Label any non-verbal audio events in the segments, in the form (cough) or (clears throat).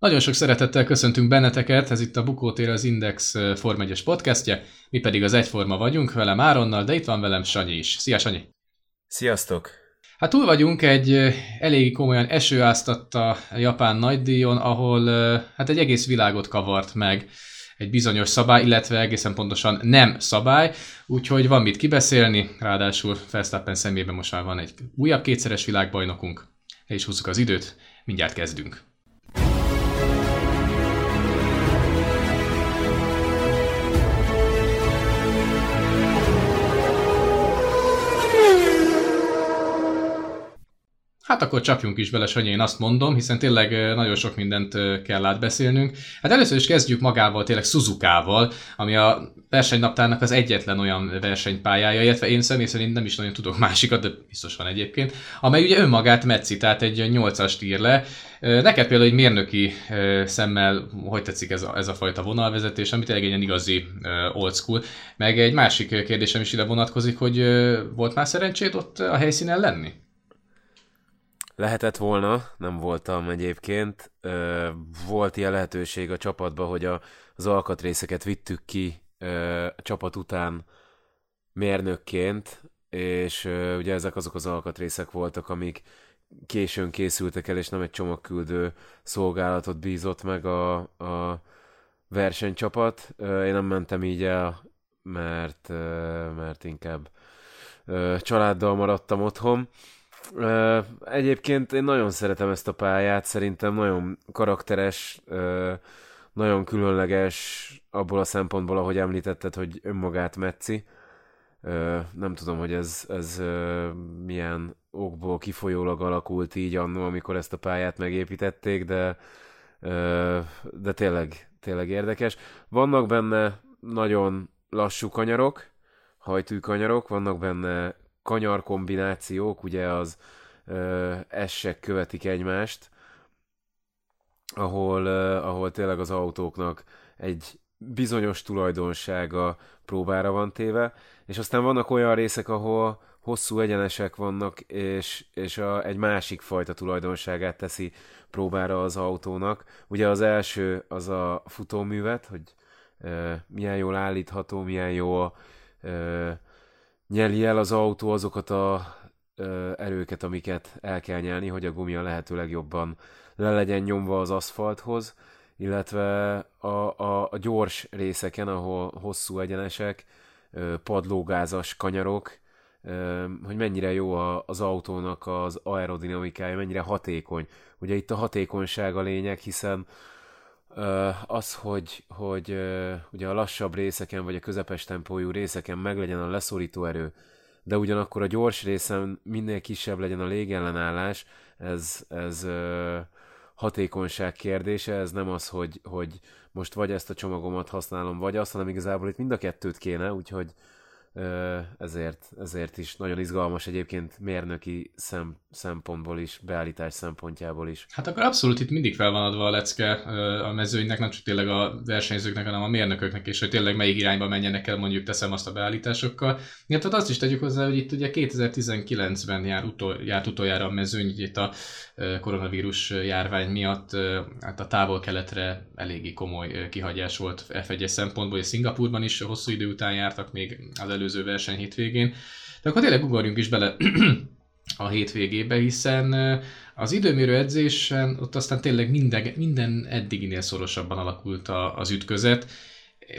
Nagyon sok szeretettel köszöntünk benneteket, ez itt a Bukótér az Index Form 1 podcastje, mi pedig az Egyforma vagyunk, velem Áronnal, de itt van velem Sanyi is. Szia Sanyi! Sziasztok! Hát túl vagyunk egy elég komolyan esőáztatta japán nagydíjon, ahol hát egy egész világot kavart meg egy bizonyos szabály, illetve egészen pontosan nem szabály, úgyhogy van mit kibeszélni, ráadásul Verstappen szemében most már van egy újabb kétszeres világbajnokunk, és húzzuk az időt, mindjárt kezdünk. Hát akkor csapjunk is bele, Sanyi, én azt mondom, hiszen tényleg nagyon sok mindent kell átbeszélnünk. Hát először is kezdjük magával, tényleg Suzuka-val, ami a versenynaptárnak az egyetlen olyan versenypályája, illetve én személy szerint nem is nagyon tudok másikat, de biztos van egyébként, amely ugye önmagát metszi, tehát egy 8-ast ír le. Neked például egy mérnöki szemmel, hogy tetszik ez a, ez a fajta vonalvezetés, ami tényleg egy ilyen igazi old school. Meg egy másik kérdésem is ide vonatkozik, hogy volt már szerencséd ott a helyszínen lenni? Lehetett volna, nem voltam egyébként. Volt ilyen lehetőség a csapatban, hogy a, az alkatrészeket vittük ki a csapat után mérnökként, és ugye ezek azok az alkatrészek voltak, amik későn készültek el, és nem egy csomagküldő szolgálatot bízott meg a, a versenycsapat. Én nem mentem így el, mert, mert inkább családdal maradtam otthon. Egyébként én nagyon szeretem ezt a pályát, szerintem nagyon karakteres, nagyon különleges abból a szempontból, ahogy említetted, hogy önmagát metszi. Nem tudom, hogy ez, ez milyen okból kifolyólag alakult így annó, amikor ezt a pályát megépítették, de, de tényleg, tényleg érdekes. Vannak benne nagyon lassú kanyarok, hajtű kanyarok, vannak benne kanyar kombinációk, ugye az ö, essek követik egymást, ahol, ö, ahol tényleg az autóknak egy bizonyos tulajdonsága próbára van téve, és aztán vannak olyan részek, ahol hosszú egyenesek vannak, és, és a, egy másik fajta tulajdonságát teszi próbára az autónak. Ugye az első az a futóművet, hogy ö, milyen jól állítható, milyen jó ö, nyeli el az autó azokat a erőket, amiket el kell nyelni, hogy a gumia lehetőleg jobban le legyen nyomva az aszfalthoz, illetve a, a, a gyors részeken, ahol hosszú egyenesek, padlógázas kanyarok, hogy mennyire jó a, az autónak az aerodinamikája, mennyire hatékony. Ugye itt a hatékonyság a lényeg, hiszen az, hogy, hogy ugye a lassabb részeken, vagy a közepes tempójú részeken meglegyen a leszorító erő, de ugyanakkor a gyors részen minél kisebb legyen a légellenállás, ez, ez hatékonyság kérdése, ez nem az, hogy, hogy most vagy ezt a csomagomat használom, vagy azt, hanem igazából itt mind a kettőt kéne, úgyhogy ezért, ezért is nagyon izgalmas egyébként mérnöki szem, szempontból is, beállítás szempontjából is. Hát akkor abszolút itt mindig fel van adva a lecke a mezőnynek, nem csak tényleg a versenyzőknek, hanem a mérnököknek is, hogy tényleg melyik irányba menjenek el, mondjuk teszem azt a beállításokkal. Illetve azt is tegyük hozzá, hogy itt ugye 2019-ben jár utol, járt utoljára a mezőny, itt a koronavírus járvány miatt hát a távol-keletre eléggé komoly kihagyás volt F1-es szempontból, és Szingapurban is hosszú idő után jártak még az előző verseny hétvégén. De akkor tényleg ugorjunk is bele (clears throat) a hétvégébe, hiszen az időmérő edzésen ott aztán tényleg minden, minden eddiginél szorosabban alakult a, az ütközet.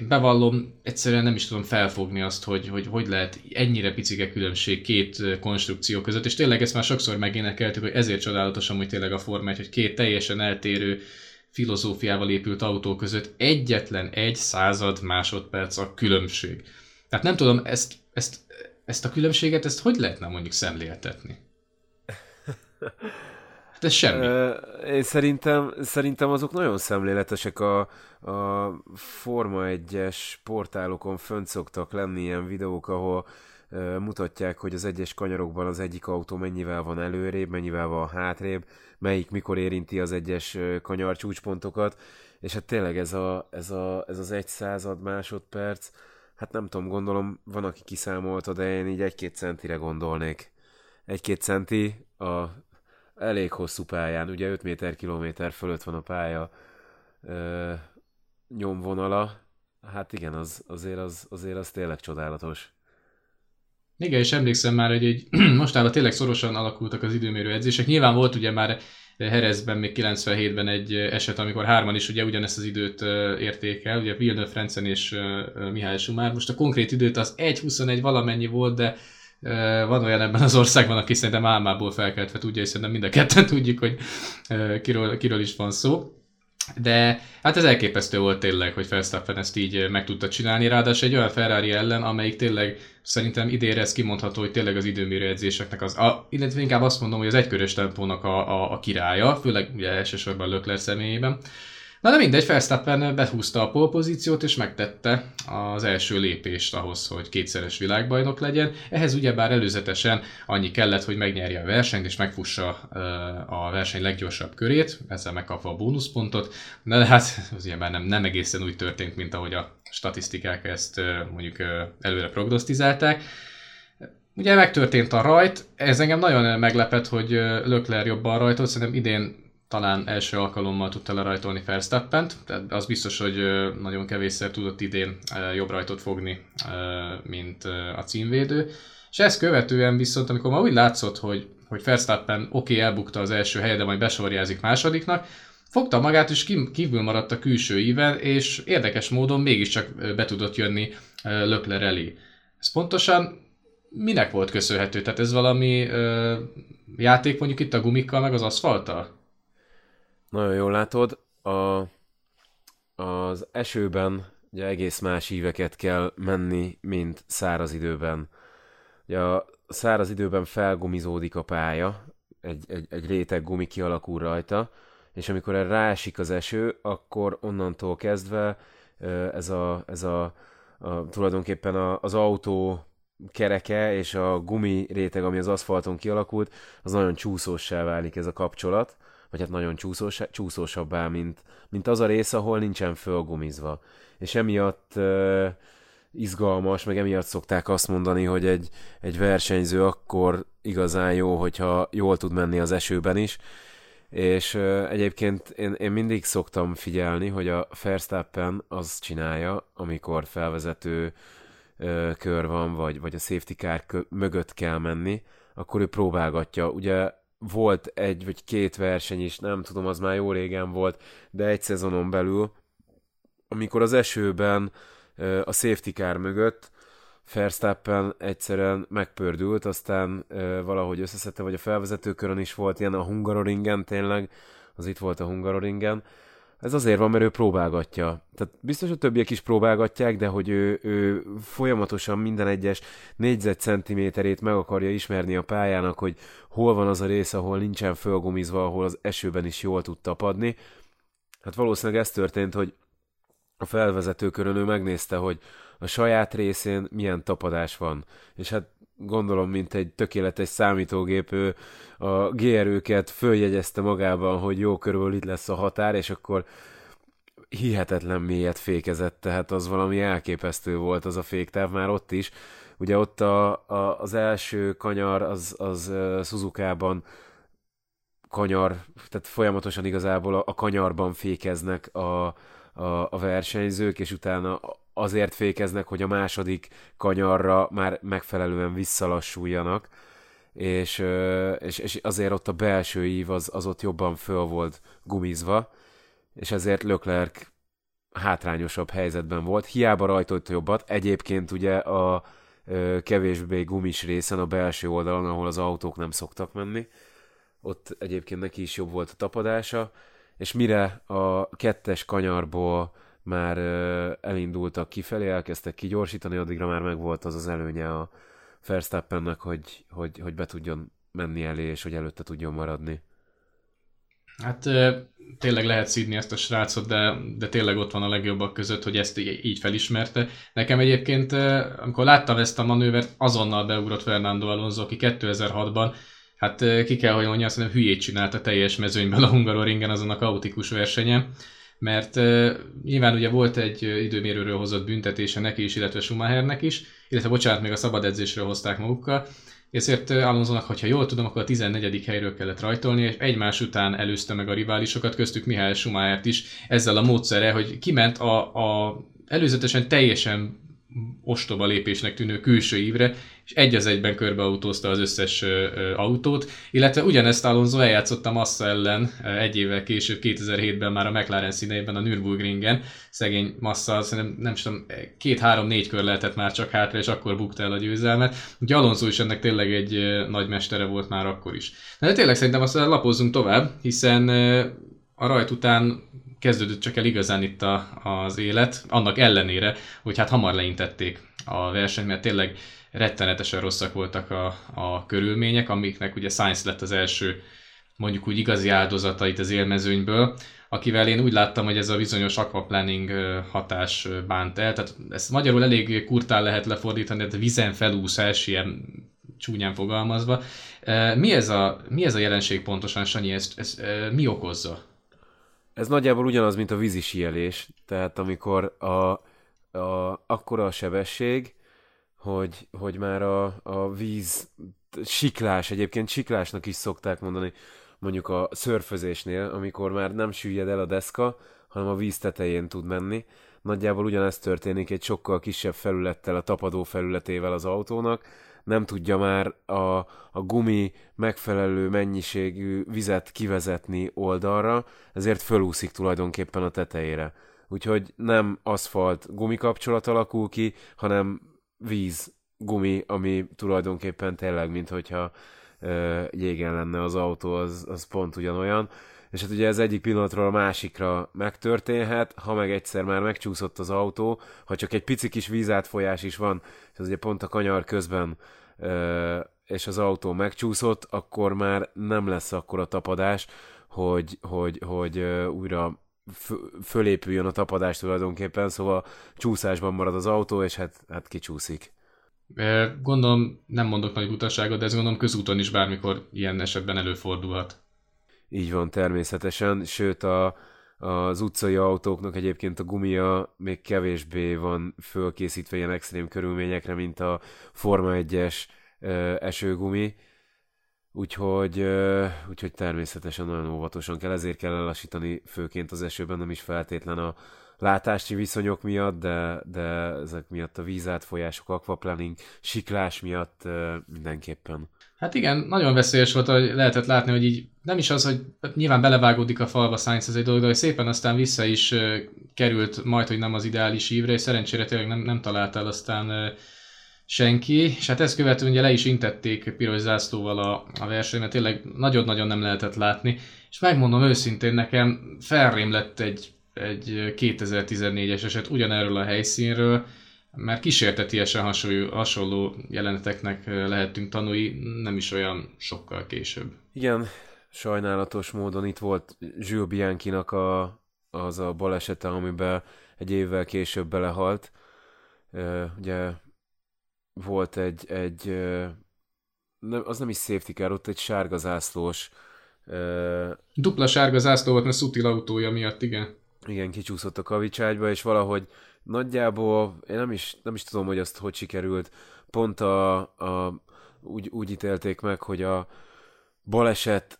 Bevallom, egyszerűen nem is tudom felfogni azt, hogy hogy, hogy lehet ennyire picike különbség két konstrukció között, és tényleg ezt már sokszor megénekeltük, hogy ezért csodálatos hogy tényleg a Forma 1, hogy két teljesen eltérő filozófiával épült autó között egyetlen egy század másodperc a különbség. Tehát nem tudom, ezt, ezt, ezt a különbséget, ezt hogy lehetne mondjuk szemléltetni? Hát ez semmi. Én szerintem, szerintem azok nagyon szemléletesek a, a Forma 1-es portálokon fönt szoktak lenni ilyen videók, ahol mutatják, hogy az egyes kanyarokban az egyik autó mennyivel van előrébb, mennyivel van hátrébb, melyik mikor érinti az egyes kanyar csúcspontokat, és hát tényleg ez, a, ez, a, ez az egy század másodperc, hát nem tudom, gondolom van, aki kiszámolta, de én így egy-két centire gondolnék. Egy-két centi a elég hosszú pályán, ugye 5 méter kilométer fölött van a pálya ö, nyomvonala, hát igen, az, azért, az, azért az tényleg csodálatos. Igen, és emlékszem már, hogy egy, (clears throat) mostában tényleg szorosan alakultak az időmérő edzések. Nyilván volt ugye már Herezben még 97-ben egy eset, amikor hárman is ugye ugyanezt az időt érték el, ugye Villeneuve, Frentzen és Mihály Sumár. Most a konkrét időt az 1.21 valamennyi volt, de van olyan ebben az országban, aki szerintem álmából felkeltve tudja, és szerintem mind a ketten tudjuk, hogy kiről, kiről is van szó. De hát ez elképesztő volt tényleg, hogy Verstappen ezt így meg tudta csinálni, ráadásul egy olyan Ferrari ellen, amelyik tényleg szerintem idénre ez kimondható, hogy tényleg az időmérő edzéseknek az, a, illetve inkább azt mondom, hogy az egykörös tempónak a, a, a királya, főleg ugye elsősorban Lökler személyében. Na de mindegy, Verstappen behúzta a polpozíciót és megtette az első lépést ahhoz, hogy kétszeres világbajnok legyen. Ehhez ugyebár előzetesen annyi kellett, hogy megnyerje a versenyt és megfussa a verseny leggyorsabb körét, ezzel megkapva a bónuszpontot. Na de hát az ugyebár nem, nem egészen úgy történt, mint ahogy a statisztikák ezt mondjuk előre prognosztizálták. Ugye megtörtént a rajt, ez engem nagyon meglepett, hogy Lökler jobban rajtolt, szerintem idén talán első alkalommal tudta lerajtolni Verstappent, tehát az biztos, hogy nagyon kevésszer tudott idén jobb rajtot fogni, mint a címvédő. És ezt követően viszont, amikor ma úgy látszott, hogy, hogy Verstappen oké, okay, elbukta az első helyet, de majd besorjázik másodiknak, fogta magát, és kívül maradt a külső íven, és érdekes módon mégiscsak be tudott jönni Lökler elé. Ez pontosan minek volt köszönhető? Tehát ez valami ö, játék mondjuk itt a gumikkal, meg az aszfalttal? Nagyon jól látod. A, az esőben ugye egész más íveket kell menni, mint száraz időben. Ugye a száraz időben felgumizódik a pálya, egy, egy, egy réteg gumi kialakul rajta, és amikor erre ráesik az eső, akkor onnantól kezdve ez a, ez a, a tulajdonképpen a, az autó kereke és a gumi réteg, ami az aszfalton kialakult, az nagyon csúszósá válik ez a kapcsolat, vagy hát nagyon csúszós, csúszósabbá, mint, mint az a rész, ahol nincsen fölgumizva. És emiatt uh, izgalmas, meg emiatt szokták azt mondani, hogy egy, egy versenyző akkor igazán jó, hogyha jól tud menni az esőben is, és uh, egyébként én, én mindig szoktam figyelni, hogy a Verstappen az csinálja, amikor felvezető uh, kör van, vagy, vagy a safety car mögött kell menni, akkor ő próbálgatja. Ugye volt egy vagy két verseny is, nem tudom, az már jó régen volt, de egy szezonon belül, amikor az esőben a safety car mögött Verstappen egyszerűen megpördült, aztán valahogy összeszedte, vagy a felvezetőkörön is volt ilyen, a Hungaroringen tényleg, az itt volt a Hungaroringen, ez azért van, mert ő próbálgatja. Tehát biztos a többiek is próbálgatják, de hogy ő, ő folyamatosan minden egyes négyzetcentiméterét meg akarja ismerni a pályának, hogy hol van az a rész, ahol nincsen fölgumizva, ahol az esőben is jól tud tapadni. Hát valószínűleg ez történt, hogy a felvezetőkörön ő megnézte, hogy a saját részén milyen tapadás van. És hát gondolom, mint egy tökéletes számítógép, ő a GRU-ket följegyezte magában, hogy jó, körülbelül itt lesz a határ, és akkor hihetetlen mélyet fékezett, tehát az valami elképesztő volt az a féktáv már ott is. Ugye ott a, a, az első kanyar az, az uh, Suzuka-ban kanyar, tehát folyamatosan igazából a, a kanyarban fékeznek a, a, a versenyzők, és utána azért fékeznek, hogy a második kanyarra már megfelelően visszalassuljanak, és, és, és azért ott a belső ív az, az ott jobban föl volt gumizva, és ezért Leclerc hátrányosabb helyzetben volt. Hiába rajtolt jobbat, egyébként ugye a kevésbé gumis részen, a belső oldalon, ahol az autók nem szoktak menni, ott egyébként neki is jobb volt a tapadása, és mire a kettes kanyarból már elindultak kifelé, elkezdtek kigyorsítani, addigra már megvolt az az előnye a Verstappennek, hogy, hogy, hogy be tudjon menni elé, és hogy előtte tudjon maradni. Hát tényleg lehet szídni ezt a srácot, de, de tényleg ott van a legjobbak között, hogy ezt így felismerte. Nekem egyébként, amikor láttam ezt a manővert, azonnal beugrott Fernando Alonso, aki 2006-ban, hát ki kell, hogy mondjam, mondom, hülyét csinálta teljes mezőnyben a Hungaroringen azon a kaotikus versenyen mert uh, nyilván ugye volt egy időmérőről hozott büntetése neki is, illetve Schumachernek is, illetve bocsánat, még a szabad edzésről hozták magukkal, ezért Alonsonak, hogyha jól tudom, akkor a 14. helyről kellett rajtolni, és egymás után előzte meg a riválisokat, köztük Mihály Schumachert is ezzel a módszerre, hogy kiment a, a előzetesen teljesen ostoba lépésnek tűnő külső ívre, és egy az egyben körbeautózta az összes autót, illetve ugyanezt Alonso eljátszotta Massa ellen egy évvel később, 2007-ben már a McLaren színeiben a Nürburgringen. Szegény Massa, szerintem nem tudom, két-három-négy kör lehetett már csak hátra, és akkor bukta el a győzelmet. Ugye Alonso is ennek tényleg egy nagy mestere volt már akkor is. De tényleg szerintem azt lapozzunk tovább, hiszen a rajt után kezdődött csak el igazán itt a, az élet, annak ellenére, hogy hát hamar leintették a versenyt, mert tényleg rettenetesen rosszak voltak a, a körülmények, amiknek ugye Science lett az első mondjuk úgy igazi áldozata itt az élmezőnyből, akivel én úgy láttam, hogy ez a bizonyos aquaplaning hatás bánt el, tehát ezt magyarul elég kurtán lehet lefordítani, tehát vízen felúszás, ilyen csúnyán fogalmazva. Mi ez a, mi ez a jelenség pontosan, Sanyi, ezt, ezt mi okozza? Ez nagyjából ugyanaz, mint a vízisielés, tehát amikor a, a, akkora a sebesség, hogy, hogy már a, a víz siklás, egyébként siklásnak is szokták mondani, mondjuk a szörfözésnél, amikor már nem süllyed el a deszka, hanem a víz tetején tud menni. Nagyjából ugyanezt történik egy sokkal kisebb felülettel, a tapadó felületével az autónak, nem tudja már a, a gumi megfelelő mennyiségű vizet kivezetni oldalra, ezért fölúszik tulajdonképpen a tetejére. Úgyhogy nem aszfalt gumi kapcsolat alakul ki, hanem víz gumi, ami tulajdonképpen tényleg, mint hogyha jégen lenne az autó, az, az pont ugyanolyan. És hát ugye ez egyik pillanatról a másikra megtörténhet, ha meg egyszer már megcsúszott az autó, ha csak egy pici kis vízátfolyás is van, és az ugye pont a kanyar közben ö, és az autó megcsúszott, akkor már nem lesz akkor a tapadás, hogy, hogy, hogy ö, újra fölépüljön a tapadás tulajdonképpen, szóval csúszásban marad az autó, és hát, hát kicsúszik. Gondolom, nem mondok nagy utasságot, de ez gondolom közúton is bármikor ilyen esetben előfordulhat. Így van, természetesen, sőt a, az utcai autóknak egyébként a gumia még kevésbé van fölkészítve ilyen extrém körülményekre, mint a Forma 1-es esőgumi, Úgyhogy, úgyhogy természetesen nagyon óvatosan kell, ezért kell elassítani, főként az esőben, nem is feltétlen a látási viszonyok miatt, de, de ezek miatt a vízátfolyások, aquaplaning, siklás miatt mindenképpen. Hát igen, nagyon veszélyes volt, hogy lehetett látni, hogy így nem is az, hogy nyilván belevágódik a falva Sainz, ez egy dolog, de hogy szépen aztán vissza is került, majd, hogy nem az ideális ívre, és szerencsére tényleg nem, nem találtál aztán senki, és hát ezt követően ugye le is intették piros zászlóval a, a versenyt, mert tényleg nagyon-nagyon nem lehetett látni, és megmondom őszintén nekem felrém lett egy, egy 2014-es eset ugyanerről a helyszínről, mert kísértetiesen hasonló, hasonló jeleneteknek lehetünk tanulni, nem is olyan sokkal később. Igen, sajnálatos módon itt volt Jules Bianchi-nak a, az a balesete, amiben egy évvel később belehalt. ugye volt egy, egy nem, az nem is safety car, ott egy sárga zászlós Dupla sárga zászló volt, mert Sutil autója miatt, igen. Igen, kicsúszott a kavicságyba, és valahogy nagyjából, én nem is, nem is tudom, hogy azt hogy sikerült, pont a, a úgy, úgy ítélték meg, hogy a baleset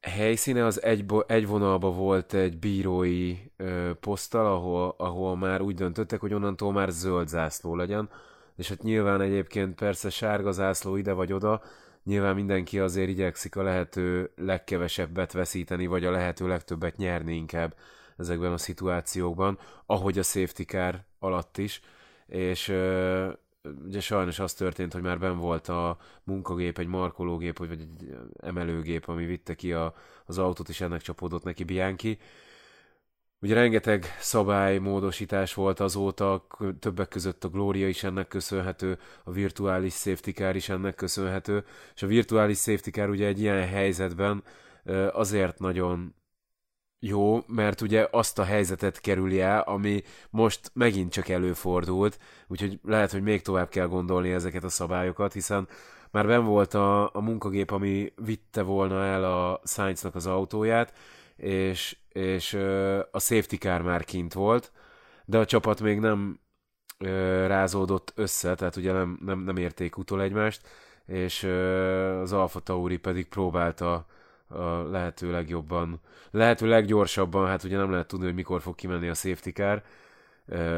helyszíne az egy, egy vonalba volt egy bírói ö, poszttal, ahol, ahol már úgy döntöttek, hogy onnantól már zöld zászló legyen, és hát nyilván egyébként persze sárga zászló ide vagy oda, nyilván mindenki azért igyekszik a lehető legkevesebbet veszíteni, vagy a lehető legtöbbet nyerni inkább ezekben a szituációkban, ahogy a safety car alatt is, és ugye sajnos az történt, hogy már ben volt a munkagép, egy markológép, vagy egy emelőgép, ami vitte ki a, az autót, és ennek csapódott neki Bianchi, Ugye rengeteg szabálymódosítás volt azóta, többek között a Gloria is ennek köszönhető, a virtuális safety car is ennek köszönhető, és a virtuális safety car ugye egy ilyen helyzetben azért nagyon jó, mert ugye azt a helyzetet kerüli el, ami most megint csak előfordult, úgyhogy lehet, hogy még tovább kell gondolni ezeket a szabályokat, hiszen már ben volt a, a munkagép, ami vitte volna el a Sainznak az autóját, és, és a safety car már kint volt, de a csapat még nem rázódott össze, tehát ugye nem, nem, nem érték utol egymást, és az Alfa Tauri pedig próbálta a lehető legjobban, lehető leggyorsabban, hát ugye nem lehet tudni, hogy mikor fog kimenni a safety car,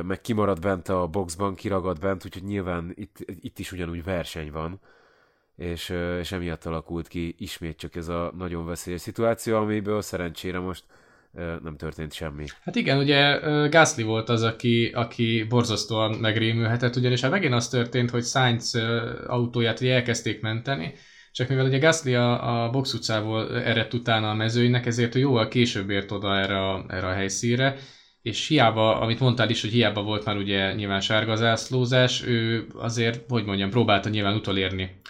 meg kimarad bent a boxban, kiragad bent, úgyhogy nyilván itt, itt is ugyanúgy verseny van, és, és emiatt alakult ki ismét csak ez a nagyon veszélyes szituáció, amiből szerencsére most nem történt semmi. Hát igen, ugye Gasly volt az, aki, aki borzasztóan megrémülhetett, ugyanis hát megint az történt, hogy Sainz autóját ugye elkezdték menteni, csak mivel ugye Gasly a, a box utcából eredt utána a mezőinek, ezért ő jóval később ért oda erre a, erre a helyszínre, és hiába, amit mondtál is, hogy hiába volt már ugye nyilván sárga zászlózás, ő azért, hogy mondjam, próbálta nyilván utolérni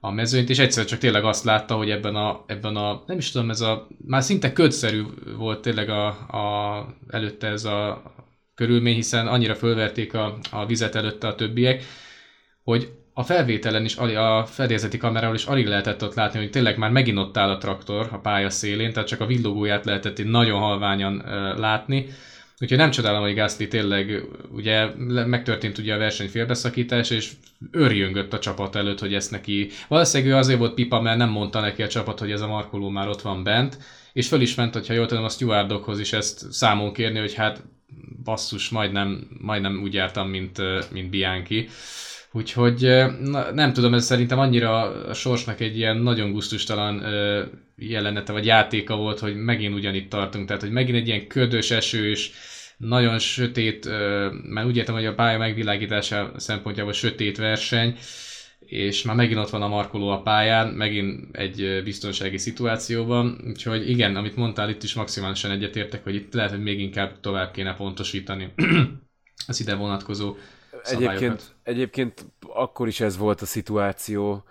a mezőnyt, és egyszer csak tényleg azt látta, hogy ebben a, ebben a nem is tudom, ez a, már szinte ködszerű volt tényleg a, a, előtte ez a körülmény, hiszen annyira fölverték a, a vizet előtte a többiek, hogy a felvételen is, a fedélzeti kamerával is alig lehetett ott látni, hogy tényleg már megint ott áll a traktor a pálya szélén, tehát csak a villogóját lehetett nagyon halványan látni, Úgyhogy nem csodálom, hogy Gasly tényleg ugye megtörtént ugye a verseny félbeszakítás, és örjöngött a csapat előtt, hogy ezt neki... Valószínűleg ő azért volt pipa, mert nem mondta neki a csapat, hogy ez a markoló már ott van bent, és föl is ment, hogyha jól tudom, a stewardokhoz is ezt számon kérni, hogy hát basszus, majdnem, majdnem úgy jártam, mint, mint Bianchi. Úgyhogy na, nem tudom, ez szerintem annyira a sorsnak egy ilyen nagyon gusztustalan jelenete vagy játéka volt, hogy megint ugyanitt tartunk, tehát hogy megint egy ilyen ködös, esős, nagyon sötét, mert úgy értem, hogy a pálya megvilágítása szempontjából sötét verseny, és már megint ott van a markoló a pályán, megint egy biztonsági szituációban, úgyhogy igen, amit mondtál, itt is maximálisan egyetértek, hogy itt lehet, hogy még inkább tovább kéne pontosítani (clears throat) az ide vonatkozó Egyébként, egyébként akkor is ez volt a szituáció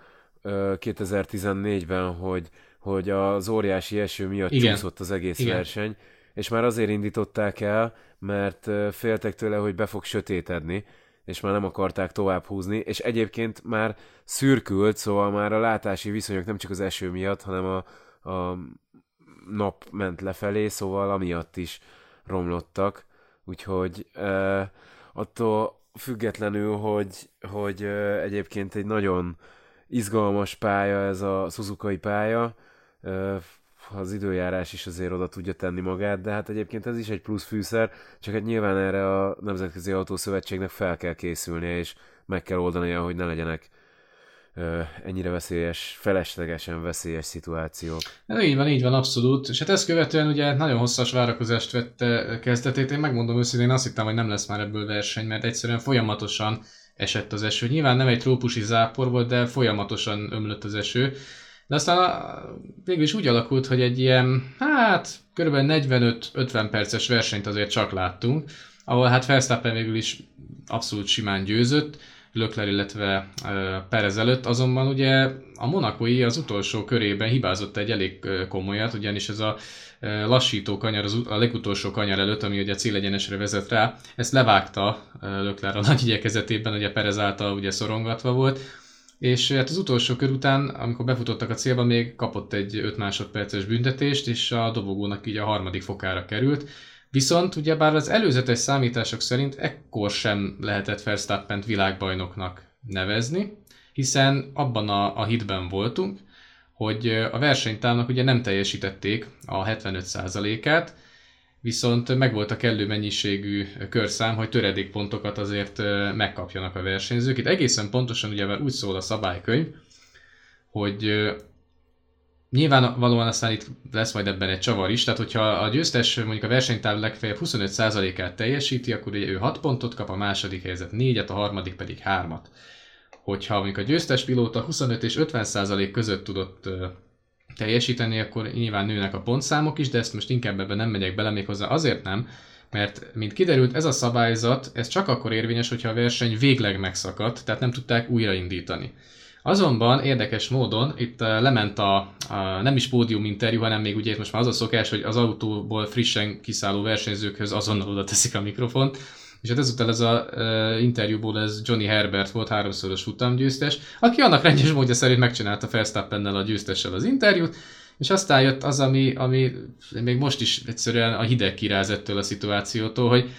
2014-ben, hogy, hogy az óriási eső miatt Igen. csúszott az egész Igen. verseny, és már azért indították el, mert féltek tőle, hogy be fog sötétedni, és már nem akarták tovább húzni, és egyébként már szürkült, szóval már a látási viszonyok nem csak az eső miatt, hanem a, a nap ment lefelé, szóval amiatt is romlottak, úgyhogy uh, attól függetlenül, hogy, hogy egyébként egy nagyon izgalmas pálya ez a Suzuki pálya, az időjárás is azért oda tudja tenni magát, de hát egyébként ez is egy plusz fűszer, csak hát nyilván erre a Nemzetközi Autószövetségnek fel kell készülnie, és meg kell oldania, hogy ne legyenek ennyire veszélyes, feleslegesen veszélyes szituációk. Ja, így van, így van, abszolút. És hát ezt követően ugye nagyon hosszas várakozást vette kezdetét. Én megmondom őszintén, azt hittem, hogy nem lesz már ebből verseny, mert egyszerűen folyamatosan esett az eső. Nyilván nem egy trópusi zápor volt, de folyamatosan ömlött az eső. De aztán végül is úgy alakult, hogy egy ilyen, hát kb. 45-50 perces versenyt azért csak láttunk, ahol hát Verstappen végül is abszolút simán győzött, Lökler, illetve Perez előtt, azonban ugye a monakói az utolsó körében hibázott egy elég komolyat, ugyanis ez a lassító kanyar, az, a legutolsó kanyar előtt, ami ugye célegyenesre vezet rá, ezt levágta Lökler a nagy igyekezetében, ugye Perez által ugye szorongatva volt, és hát az utolsó kör után, amikor befutottak a célba, még kapott egy 5 másodperces büntetést, és a dobogónak így a harmadik fokára került. Viszont ugyebár az előzetes számítások szerint ekkor sem lehetett Verstappent világbajnoknak nevezni, hiszen abban a, a hitben voltunk, hogy a versenytávnak ugye nem teljesítették a 75%-át, viszont megvolt a kellő mennyiségű körszám, hogy töredékpontokat azért megkapjanak a versenyzők. Itt egészen pontosan ugye úgy szól a szabálykönyv, hogy nyilván valóan aztán itt lesz majd ebben egy csavar is, tehát hogyha a győztes mondjuk a versenytáv legfeljebb 25%-át teljesíti, akkor ugye ő 6 pontot kap, a második helyzet 4-et, a harmadik pedig 3-at. Hogyha mondjuk a győztes pilóta 25 és 50% között tudott teljesíteni, akkor nyilván nőnek a pontszámok is, de ezt most inkább ebben nem megyek bele még hozzá. Azért nem, mert mint kiderült, ez a szabályzat, ez csak akkor érvényes, hogyha a verseny végleg megszakadt, tehát nem tudták újraindítani. Azonban érdekes módon itt uh, lement a, a nem is pódium interjú, hanem még ugye most már az a szokás, hogy az autóból frissen kiszálló versenyzőkhöz azonnal oda teszik a mikrofont, és hát ezután ez a uh, interjúból ez Johnny Herbert volt, háromszoros futamgyőztes, aki annak rendes módja szerint megcsinálta Verstappennel a győztessel az interjút, és aztán jött az, ami, ami még most is egyszerűen a hideg kiráz ettől a szituációtól, hogy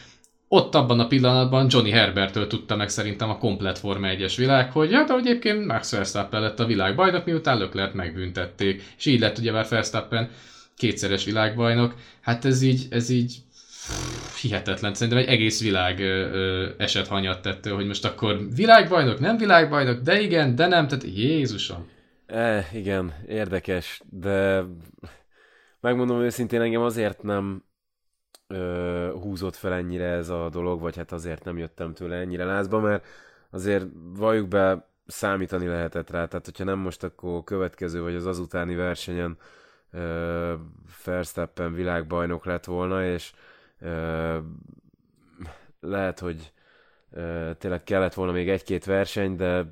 ott abban a pillanatban Johnny Herbertől tudta meg szerintem a komplet Forma 1-es világ, hogy hát ahogy egyébként Max Verstappen lett a világbajnok, miután Leclerc megbüntették. És így lett ugye már Verstappen kétszeres világbajnok. Hát ez így, ez így hihetetlen. Szerintem egy egész világ eset hanyatt ettől, hogy most akkor világbajnok, nem világbajnok, de igen, de nem, tehát Jézusom. E, igen, érdekes, de megmondom őszintén, engem azért nem ö, húzott fel ennyire ez a dolog, vagy hát azért nem jöttem tőle ennyire lázba, mert azért valljuk be, számítani lehetett rá, tehát hogyha nem most, akkor következő vagy az azutáni versenyen ö, Verstappen világbajnok lett volna, és ö, lehet, hogy ö, tényleg kellett volna még egy-két verseny, de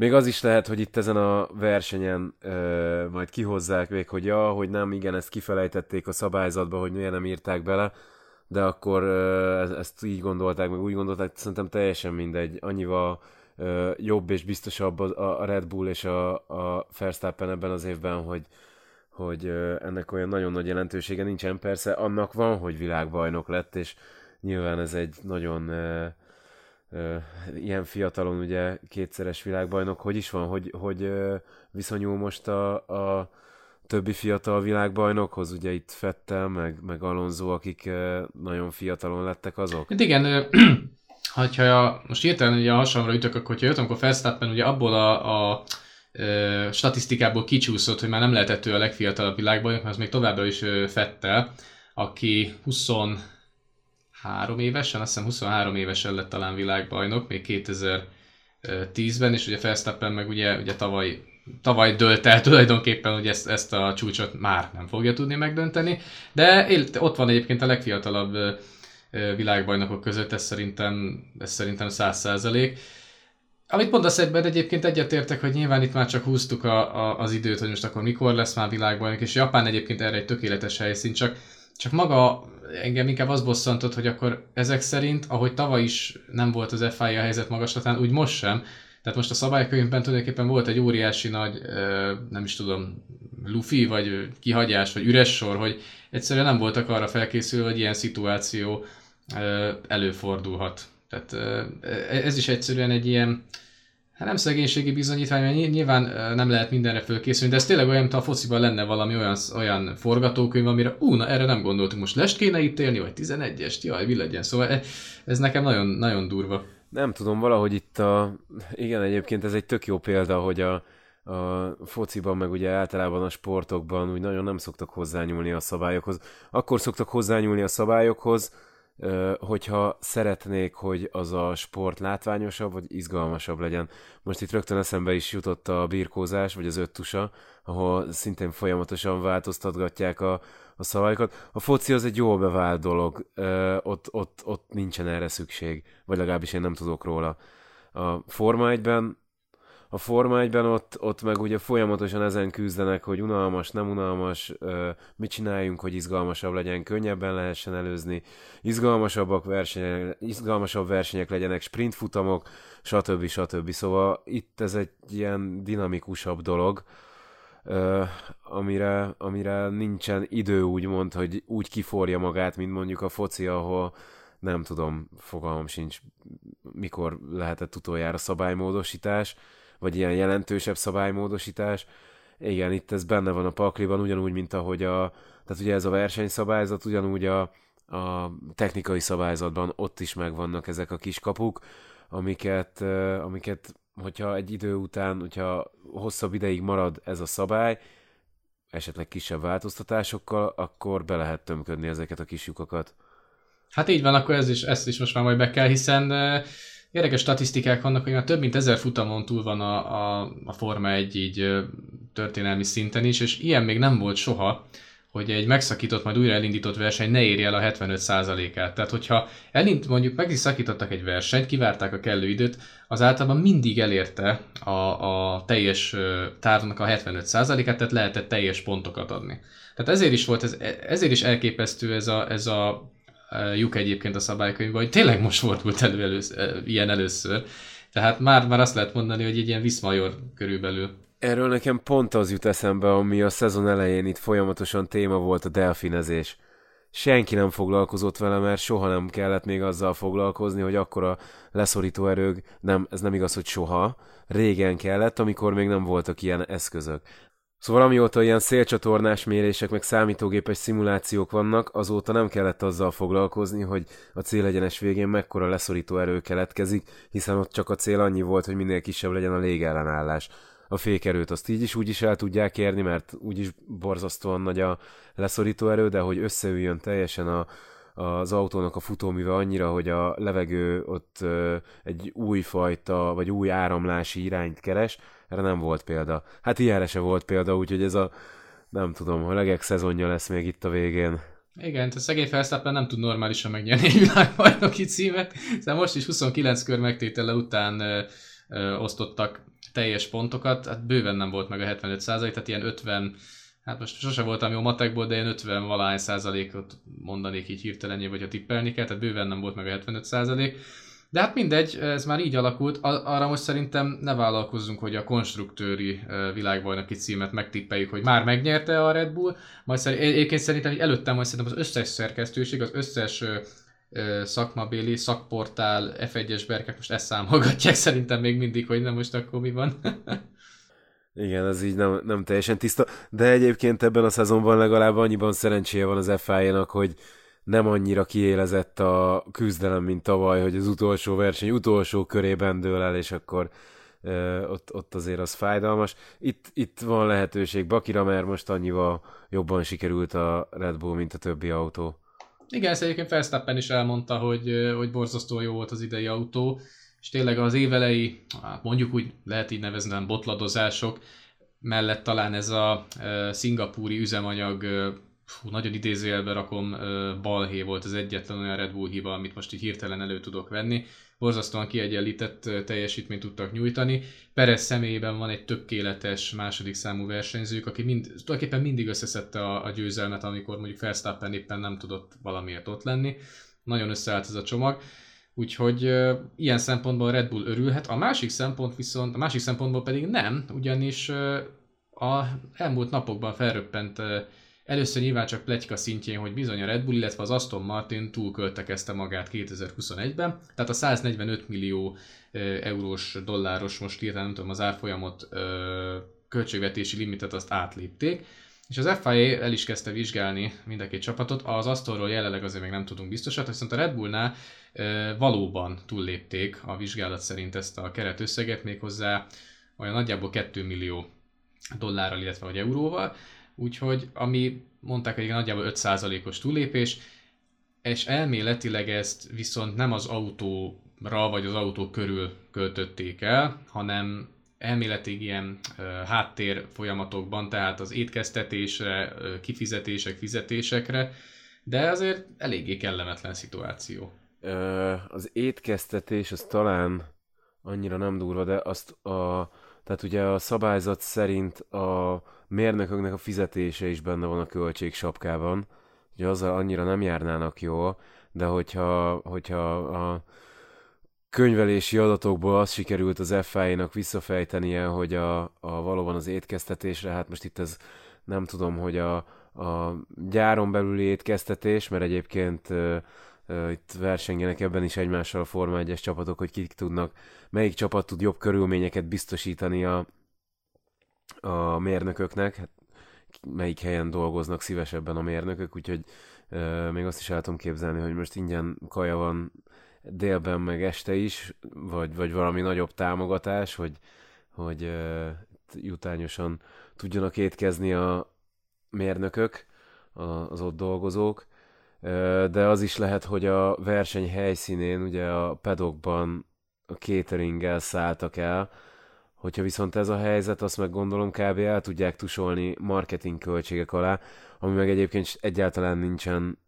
még az is lehet, hogy itt ezen a versenyen ö, majd kihozzák még, hogy ja, hogy nem, igen, ezt kifelejtették a szabályzatba, hogy miért nem írták bele, de akkor ö, ezt így gondolták, meg úgy gondolták, szerintem teljesen mindegy. Annyival ö, jobb és biztosabb a, a Red Bull és a, a Verstappen ebben az évben, hogy, hogy ö, ennek olyan nagyon nagy jelentősége nincsen. Persze annak van, hogy világbajnok lett, és nyilván ez egy nagyon ö, ilyen fiatalon ugye kétszeres világbajnok, hogy is van, hogy, hogy viszonyul most a, a többi fiatal világbajnokhoz, ugye itt Fettel, meg, meg Alonso, akik nagyon fiatalon lettek azok? Hát igen, (clears throat) hogyha most hirtelen ugye a hasamra ütök, akkor hogyha jöttem, akkor Verstappen ugye abból a, a statisztikából kicsúszott, hogy már nem lehetett ő a legfiatalabb világbajnok, mert az még továbbra is Fettel, aki 20 23 évesen, azt hiszem 23 évesen lett talán világbajnok, még 2010-ben, és ugye Verstappen meg ugye, ugye tavaly, tavaly dölt el tulajdonképpen, hogy ezt, ezt a csúcsot már nem fogja tudni megdönteni, de ott van egyébként a legfiatalabb világbajnokok között, ez szerintem, ez szerintem 100 százalék. Amit mondasz egyben, egyébként egyetértek, hogy nyilván itt már csak húztuk a, a, az időt, hogy most akkor mikor lesz már világbajnok, és Japán egyébként erre egy tökéletes helyszín, csak, csak maga engem inkább az bosszantott, hogy akkor ezek szerint, ahogy tavaly is nem volt az FIA helyzet magaslatán, úgy most sem. Tehát most a szabálykönyvben tulajdonképpen volt egy óriási nagy, nem is tudom, lufi, vagy kihagyás, vagy üres sor, hogy egyszerűen nem voltak arra felkészülve, hogy ilyen szituáció előfordulhat. Tehát ez is egyszerűen egy ilyen, Hát nem szegénységi bizonyítvány, mert nyilván nem lehet mindenre fölkészülni, de ez tényleg olyan, mint a fociban lenne valami olyan, olyan forgatókönyv, amire ú, na erre nem gondoltunk, most lest kéne ítélni, vagy 11-est, jaj, mi legyen. Szóval e, ez nekem nagyon, nagyon durva. Nem tudom, valahogy itt a... Igen, egyébként ez egy tök jó példa, hogy a, a fociban, meg ugye általában a sportokban úgy nagyon nem szoktak hozzányúlni a szabályokhoz. Akkor szoktak hozzányúlni a szabályokhoz, hogyha szeretnék, hogy az a sport látványosabb, vagy izgalmasabb legyen. Most itt rögtön eszembe is jutott a birkózás, vagy az öttusa, ahol szintén folyamatosan változtatgatják a, a szabályokat. A foci az egy jól bevált dolog, ott, ott, ott nincsen erre szükség, vagy legalábbis én nem tudok róla. A Forma 1-ben a Forma 1 ott, ott meg ugye folyamatosan ezen küzdenek, hogy unalmas, nem unalmas, mit csináljunk, hogy izgalmasabb legyen, könnyebben lehessen előzni, izgalmasabbak versenyek, izgalmasabb versenyek legyenek, sprintfutamok, stb. stb. Szóval itt ez egy ilyen dinamikusabb dolog, amire, amire nincsen idő úgymond, hogy úgy kiforja magát, mint mondjuk a foci, ahol nem tudom, fogalmam sincs, mikor lehetett utoljára szabálymódosítás, vagy ilyen jelentősebb szabálymódosítás. Igen, itt ez benne van a pakliban, ugyanúgy, mint ahogy a, tehát ugye ez a versenyszabályzat, ugyanúgy a, a technikai szabályzatban ott is megvannak ezek a kiskapuk, amiket, amiket hogyha egy idő után, hogyha hosszabb ideig marad ez a szabály, esetleg kisebb változtatásokkal, akkor be lehet tömködni ezeket a kis lyukakat. Hát így van, akkor ez is, ezt is most már majd be kell, hiszen Érdekes statisztikák vannak, hogy már több mint ezer futamon túl van a, a, a Forma 1 így történelmi szinten is, és ilyen még nem volt soha, hogy egy megszakított, majd újra elindított verseny ne érje el a 75%-át. Tehát, hogyha elint, mondjuk meg is szakítottak egy versenyt, kivárták a kellő időt, az általában mindig elérte a, a teljes távnak a 75%-át, tehát lehetett teljes pontokat adni. Tehát ezért is volt, ez, ezért is elképesztő ez a, ez a lyuk egyébként a szabálykönyvben, hogy tényleg most volt elő először, ilyen először. Tehát már, már azt lehet mondani, hogy egy ilyen viszmajor körülbelül. Erről nekem pont az jut eszembe, ami a szezon elején itt folyamatosan téma volt a delfinezés. senki nem foglalkozott vele, mert soha nem kellett még azzal foglalkozni, hogy akkor a leszorító erők, nem, ez nem igaz, hogy soha, régen kellett, amikor még nem voltak ilyen eszközök. Szóval amióta ilyen szélcsatornás mérések meg számítógépes szimulációk vannak, azóta nem kellett azzal foglalkozni, hogy a célegyenes végén mekkora leszorító erő keletkezik, hiszen ott csak a cél annyi volt, hogy minél kisebb legyen a légellenállás. A fékerőt azt így is úgy is el tudják érni, mert úgyis borzasztóan nagy a leszorító erő, de hogy összeüljön teljesen a, az autónak a futóműve annyira, hogy a levegő ott egy új fajta, vagy új áramlási irányt keres, erre nem volt példa. Hát ilyenre se volt példa, úgyhogy ez a, nem tudom, a legek szezonja lesz még itt a végén. Igen, a szegény Felsztappen nem tud normálisan megnyerni egy világbajnoki címet, szóval most is 29 kör megtétele után ö, ö, osztottak teljes pontokat, hát bőven nem volt meg a 75% tehát ilyen 50 hát most sose voltam jó matekból, de én 50 valány százalékot mondanék így hirtelenjé, vagy a tippelni kell, tehát bőven nem volt meg a 75 százalék. De hát mindegy, ez már így alakult. Arra most szerintem ne vállalkozzunk, hogy a konstruktőri világbajnoki címet megtippeljük, hogy már megnyerte a Red Bull. Majd szerint, egyébként szerintem, előttem majd szerintem az összes szerkesztőség, az összes szakmabéli, szakportál, F1-es berkek most ezt számolgatják (laughs) szerintem még mindig, hogy nem most akkor mi van. (laughs) Igen, ez így nem, nem teljesen tiszta, de egyébként ebben a szezonban legalább annyiban szerencséje van az FIA-nak, hogy nem annyira kiélezett a küzdelem, mint tavaly, hogy az utolsó verseny utolsó körében dől el, és akkor ö, ott, ott azért az fájdalmas. Itt, itt van lehetőség Bakira, mert most annyival jobban sikerült a Red Bull, mint a többi autó. Igen, ezt egyébként Verstappen is elmondta, hogy, hogy borzasztóan jó volt az idei autó, és tényleg az évelei, hát mondjuk úgy lehet így nevezni, nem botladozások mellett talán ez a szingapúri üzemanyag fú, nagyon idézőjelbe rakom, balhé volt az egyetlen olyan Red Bull hiba, amit most így hirtelen elő tudok venni. Borzasztóan kiegyenlített teljesítményt tudtak nyújtani. Perez személyében van egy tökéletes második számú versenyzők, aki mind, tulajdonképpen mindig összeszedte a, a győzelmet, amikor mondjuk Verstappen éppen nem tudott valamiért ott lenni. Nagyon összeállt ez a csomag. Úgyhogy uh, ilyen szempontból a Red Bull örülhet. A másik szempont viszont, a másik szempontból pedig nem, ugyanis uh, a elmúlt napokban felröppent uh, először nyilván csak pletyka szintjén, hogy bizony a Red Bull, illetve az Aston Martin túlköltekezte magát 2021-ben, tehát a 145 millió eurós, dolláros, most írtam, nem tudom az árfolyamot, költségvetési limitet azt átlépték, és az FIA el is kezdte vizsgálni mind a két csapatot, az Astonról jelenleg azért még nem tudunk biztosat, viszont a Red Bullnál valóban túllépték a vizsgálat szerint ezt a keretösszeget, méghozzá olyan nagyjából 2 millió dollárral, illetve vagy euróval, úgyhogy ami mondták, hogy nagyjából 5%-os túllépés, és elméletileg ezt viszont nem az autóra vagy az autó körül költötték el, hanem elméletileg ilyen uh, háttér folyamatokban, tehát az étkeztetésre, uh, kifizetések, fizetésekre, de azért eléggé kellemetlen szituáció. Az étkeztetés az talán annyira nem durva, de azt a, tehát ugye a szabályzat szerint a mérnököknek a fizetése is benne van a költségsapkában, ugye azzal annyira nem járnának jól, de hogyha, hogyha a könyvelési adatokból az sikerült az FI-nak visszafejtenie, hogy a, a valóban az étkeztetésre, hát most itt ez nem tudom, hogy a, a gyáron belüli étkeztetés, mert egyébként itt versengenek ebben is egymással a Forma 1-es csapatok, hogy kik tudnak, melyik csapat tud jobb körülményeket biztosítani a, a mérnököknek, hát melyik helyen dolgoznak szívesebben a mérnökök, úgyhogy euh, még azt is el tudom képzelni, hogy most ingyen kaja van délben meg este is, vagy, vagy valami nagyobb támogatás, hogy, hogy euh, jutányosan tudjanak étkezni a mérnökök, az ott dolgozók, de az is lehet, hogy a verseny helyszínén, ugye a pedokban a cateringgel szálltak el, hogyha viszont ez a helyzet, azt meg gondolom kb. el tudják tusolni marketing költségek alá, ami meg egyébként egyáltalán nincsen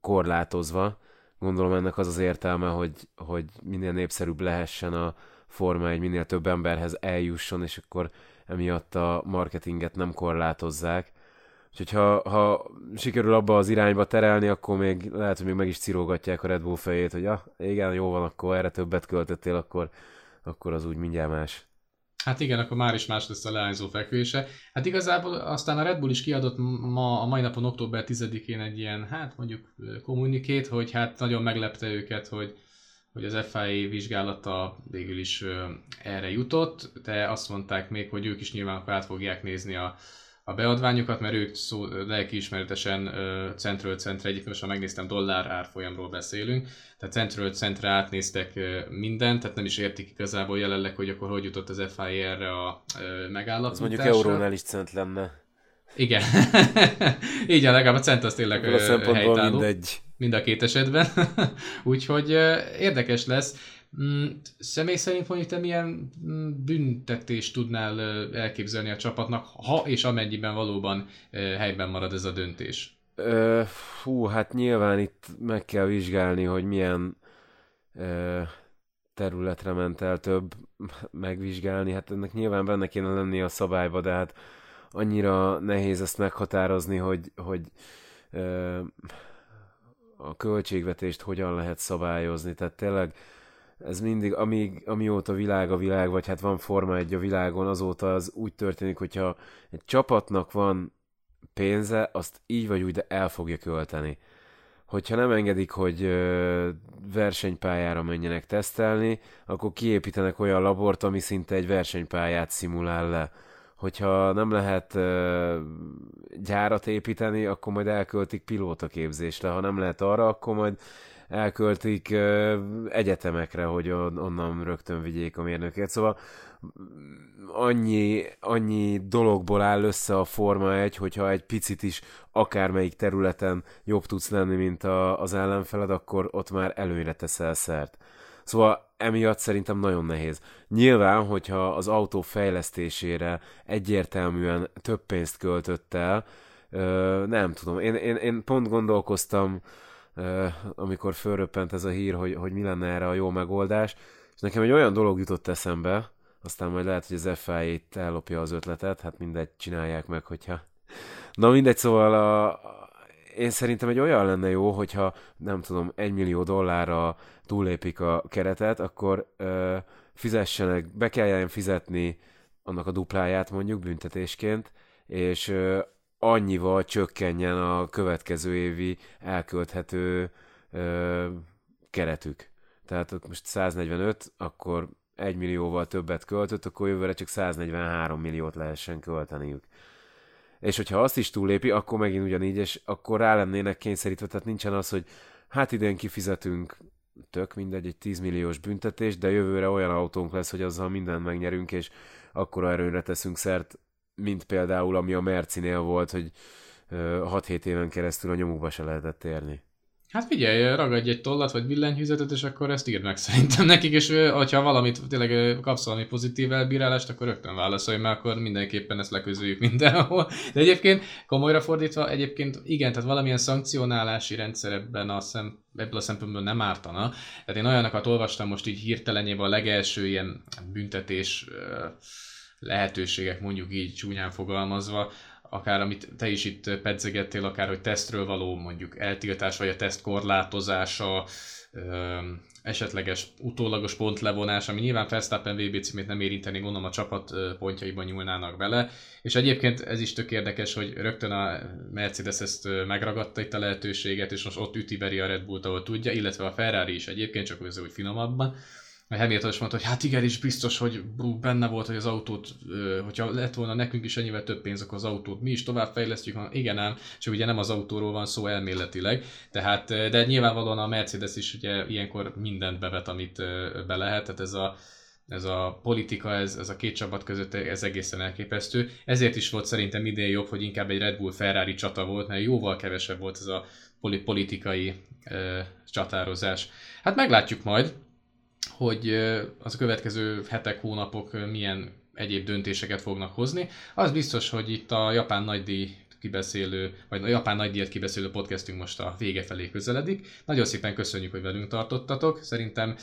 korlátozva. Gondolom ennek az az értelme, hogy, hogy minél népszerűbb lehessen a forma, egy minél több emberhez eljusson, és akkor emiatt a marketinget nem korlátozzák. Úgyhogy ha, ha sikerül abba az irányba terelni, akkor még lehet, hogy még meg is cirógatják a Red Bull fejét, hogy ah, igen, jó van, akkor erre többet költöttél, akkor, akkor az úgy mindjárt más. Hát igen, akkor már is más lesz a leányzó fekvése. Hát igazából aztán a Red Bull is kiadott ma, a mai napon, október 10-én egy ilyen, hát mondjuk kommunikét, hogy hát nagyon meglepte őket, hogy, hogy az FIA vizsgálata végül is erre jutott, de azt mondták még, hogy ők is nyilván át fogják nézni a, a beadványokat, mert ők szó, lelkiismeretesen centről centre, egyébként most már megnéztem, dollár árfolyamról beszélünk, tehát centről centre átnéztek mindent, tehát nem is értik igazából jelenleg, hogy akkor hogy jutott az FIA erre a megállapításra. Az mondjuk eurónál is cent lenne. Igen. (laughs) Így a legalább a cent az tényleg a helytálló. mindegy. Mind a két esetben. (laughs) Úgyhogy érdekes lesz. Mm, személy szerint mondjuk te milyen mm, büntetést tudnál elképzelni a csapatnak, ha és amennyiben valóban helyben marad ez a döntés? Ö, fú, hát nyilván itt meg kell vizsgálni, hogy milyen ö, területre ment el több megvizsgálni. Hát ennek nyilván benne kéne lenni a szabályba, de hát annyira nehéz ezt meghatározni, hogy, hogy ö, a költségvetést hogyan lehet szabályozni. Tehát tényleg ez mindig, amíg, amióta világ a világ, vagy hát van forma egy a világon, azóta az úgy történik, hogyha egy csapatnak van pénze, azt így vagy úgy, de el fogja költeni. Hogyha nem engedik, hogy versenypályára menjenek tesztelni, akkor kiépítenek olyan labort, ami szinte egy versenypályát szimulál le. Hogyha nem lehet ö, gyárat építeni, akkor majd elköltik pilótaképzésre. Ha nem lehet arra, akkor majd elköltik egyetemekre, hogy onnan rögtön vigyék a mérnöket. Szóval annyi, annyi dologból áll össze a Forma 1, hogyha egy picit is akármelyik területen jobb tudsz lenni, mint a, az ellenfeled, akkor ott már előnyre teszel szert. Szóval emiatt szerintem nagyon nehéz. Nyilván, hogyha az autó fejlesztésére egyértelműen több pénzt költött el, nem tudom, én, én, én pont gondolkoztam amikor fölröppent ez a hír, hogy, hogy mi lenne erre a jó megoldás, és nekem egy olyan dolog jutott eszembe, aztán majd lehet, hogy az FIA ellopja az ötletet, hát mindegy, csinálják meg, hogyha... Na mindegy, szóval a, én szerintem egy olyan lenne jó, hogyha nem tudom, egy millió dollárra túllépik a keretet, akkor ö, fizessenek, be kelljen fizetni annak a dupláját mondjuk büntetésként, és ö, annyival csökkenjen a következő évi elkölthető ö, keretük. Tehát most 145, akkor 1 millióval többet költött, akkor jövőre csak 143 milliót lehessen költeniük. És hogyha azt is túlépi, akkor megint ugyanígy, és akkor rá lennének kényszerítve, tehát nincsen az, hogy hát idén kifizetünk tök mindegy, egy 10 milliós büntetés, de jövőre olyan autónk lesz, hogy azzal mindent megnyerünk, és akkor erőre teszünk szert mint például ami a Mercinél volt, hogy 6-7 éven keresztül a nyomukba se lehetett érni. Hát figyelj, ragadj egy tollat vagy billentyűzetet, és akkor ezt írd meg szerintem (laughs) nekik, és ha valamit tényleg kapsz valami pozitív elbírálást, akkor rögtön válaszolj, mert akkor mindenképpen ezt leközüljük mindenhol. De egyébként komolyra fordítva, egyébként igen, tehát valamilyen szankcionálási rendszer ebben a szem, ebből a szempontból nem ártana. Tehát én olyanokat olvastam most így hirtelenjében a legelső ilyen büntetés lehetőségek, mondjuk így csúnyán fogalmazva, akár amit te is itt pedzegettél, akár hogy tesztről való mondjuk eltiltás, vagy a teszt korlátozása, esetleges utólagos pontlevonás, ami nyilván Verstappen VB címét nem érinteni, gondolom a csapat pontjaiban nyúlnának bele. És egyébként ez is tök érdekes, hogy rögtön a Mercedes ezt megragadta itt a lehetőséget, és most ott üti a Red Bullt, ahol tudja, illetve a Ferrari is egyébként, csak hogy finomabban a Hamilton is mondta, hogy hát igen, is biztos, hogy benne volt, hogy az autót, hogyha lett volna nekünk is ennyivel több pénz, akkor az autót mi is tovább fejlesztjük, ha igen ám, csak ugye nem az autóról van szó elméletileg, tehát, de nyilvánvalóan a Mercedes is ugye ilyenkor mindent bevet, amit be lehet, tehát ez a, ez a politika, ez, ez a két csapat között, ez egészen elképesztő. Ezért is volt szerintem idén jobb, hogy inkább egy Red Bull Ferrari csata volt, mert jóval kevesebb volt ez a politikai ö, csatározás. Hát meglátjuk majd, hogy az a következő hetek, hónapok milyen egyéb döntéseket fognak hozni. Az biztos, hogy itt a japán nagydíj kibeszélő, vagy a japán nagydíjat kibeszélő podcastünk most a vége felé közeledik. Nagyon szépen köszönjük, hogy velünk tartottatok. Szerintem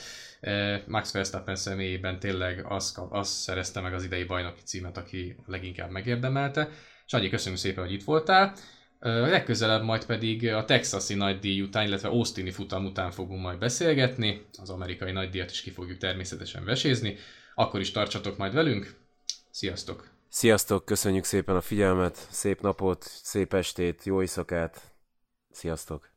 Max Verstappen személyében tényleg az, az szerezte meg az idei bajnoki címet, aki leginkább megérdemelte. Sanyi, köszönjük szépen, hogy itt voltál. Legközelebb majd pedig a texasi nagydíj után, illetve Austini futam után fogunk majd beszélgetni. Az amerikai nagydíjat is ki fogjuk természetesen vesézni. Akkor is tartsatok majd velünk. Sziasztok! Sziasztok, köszönjük szépen a figyelmet, szép napot, szép estét, jó éjszakát, sziasztok!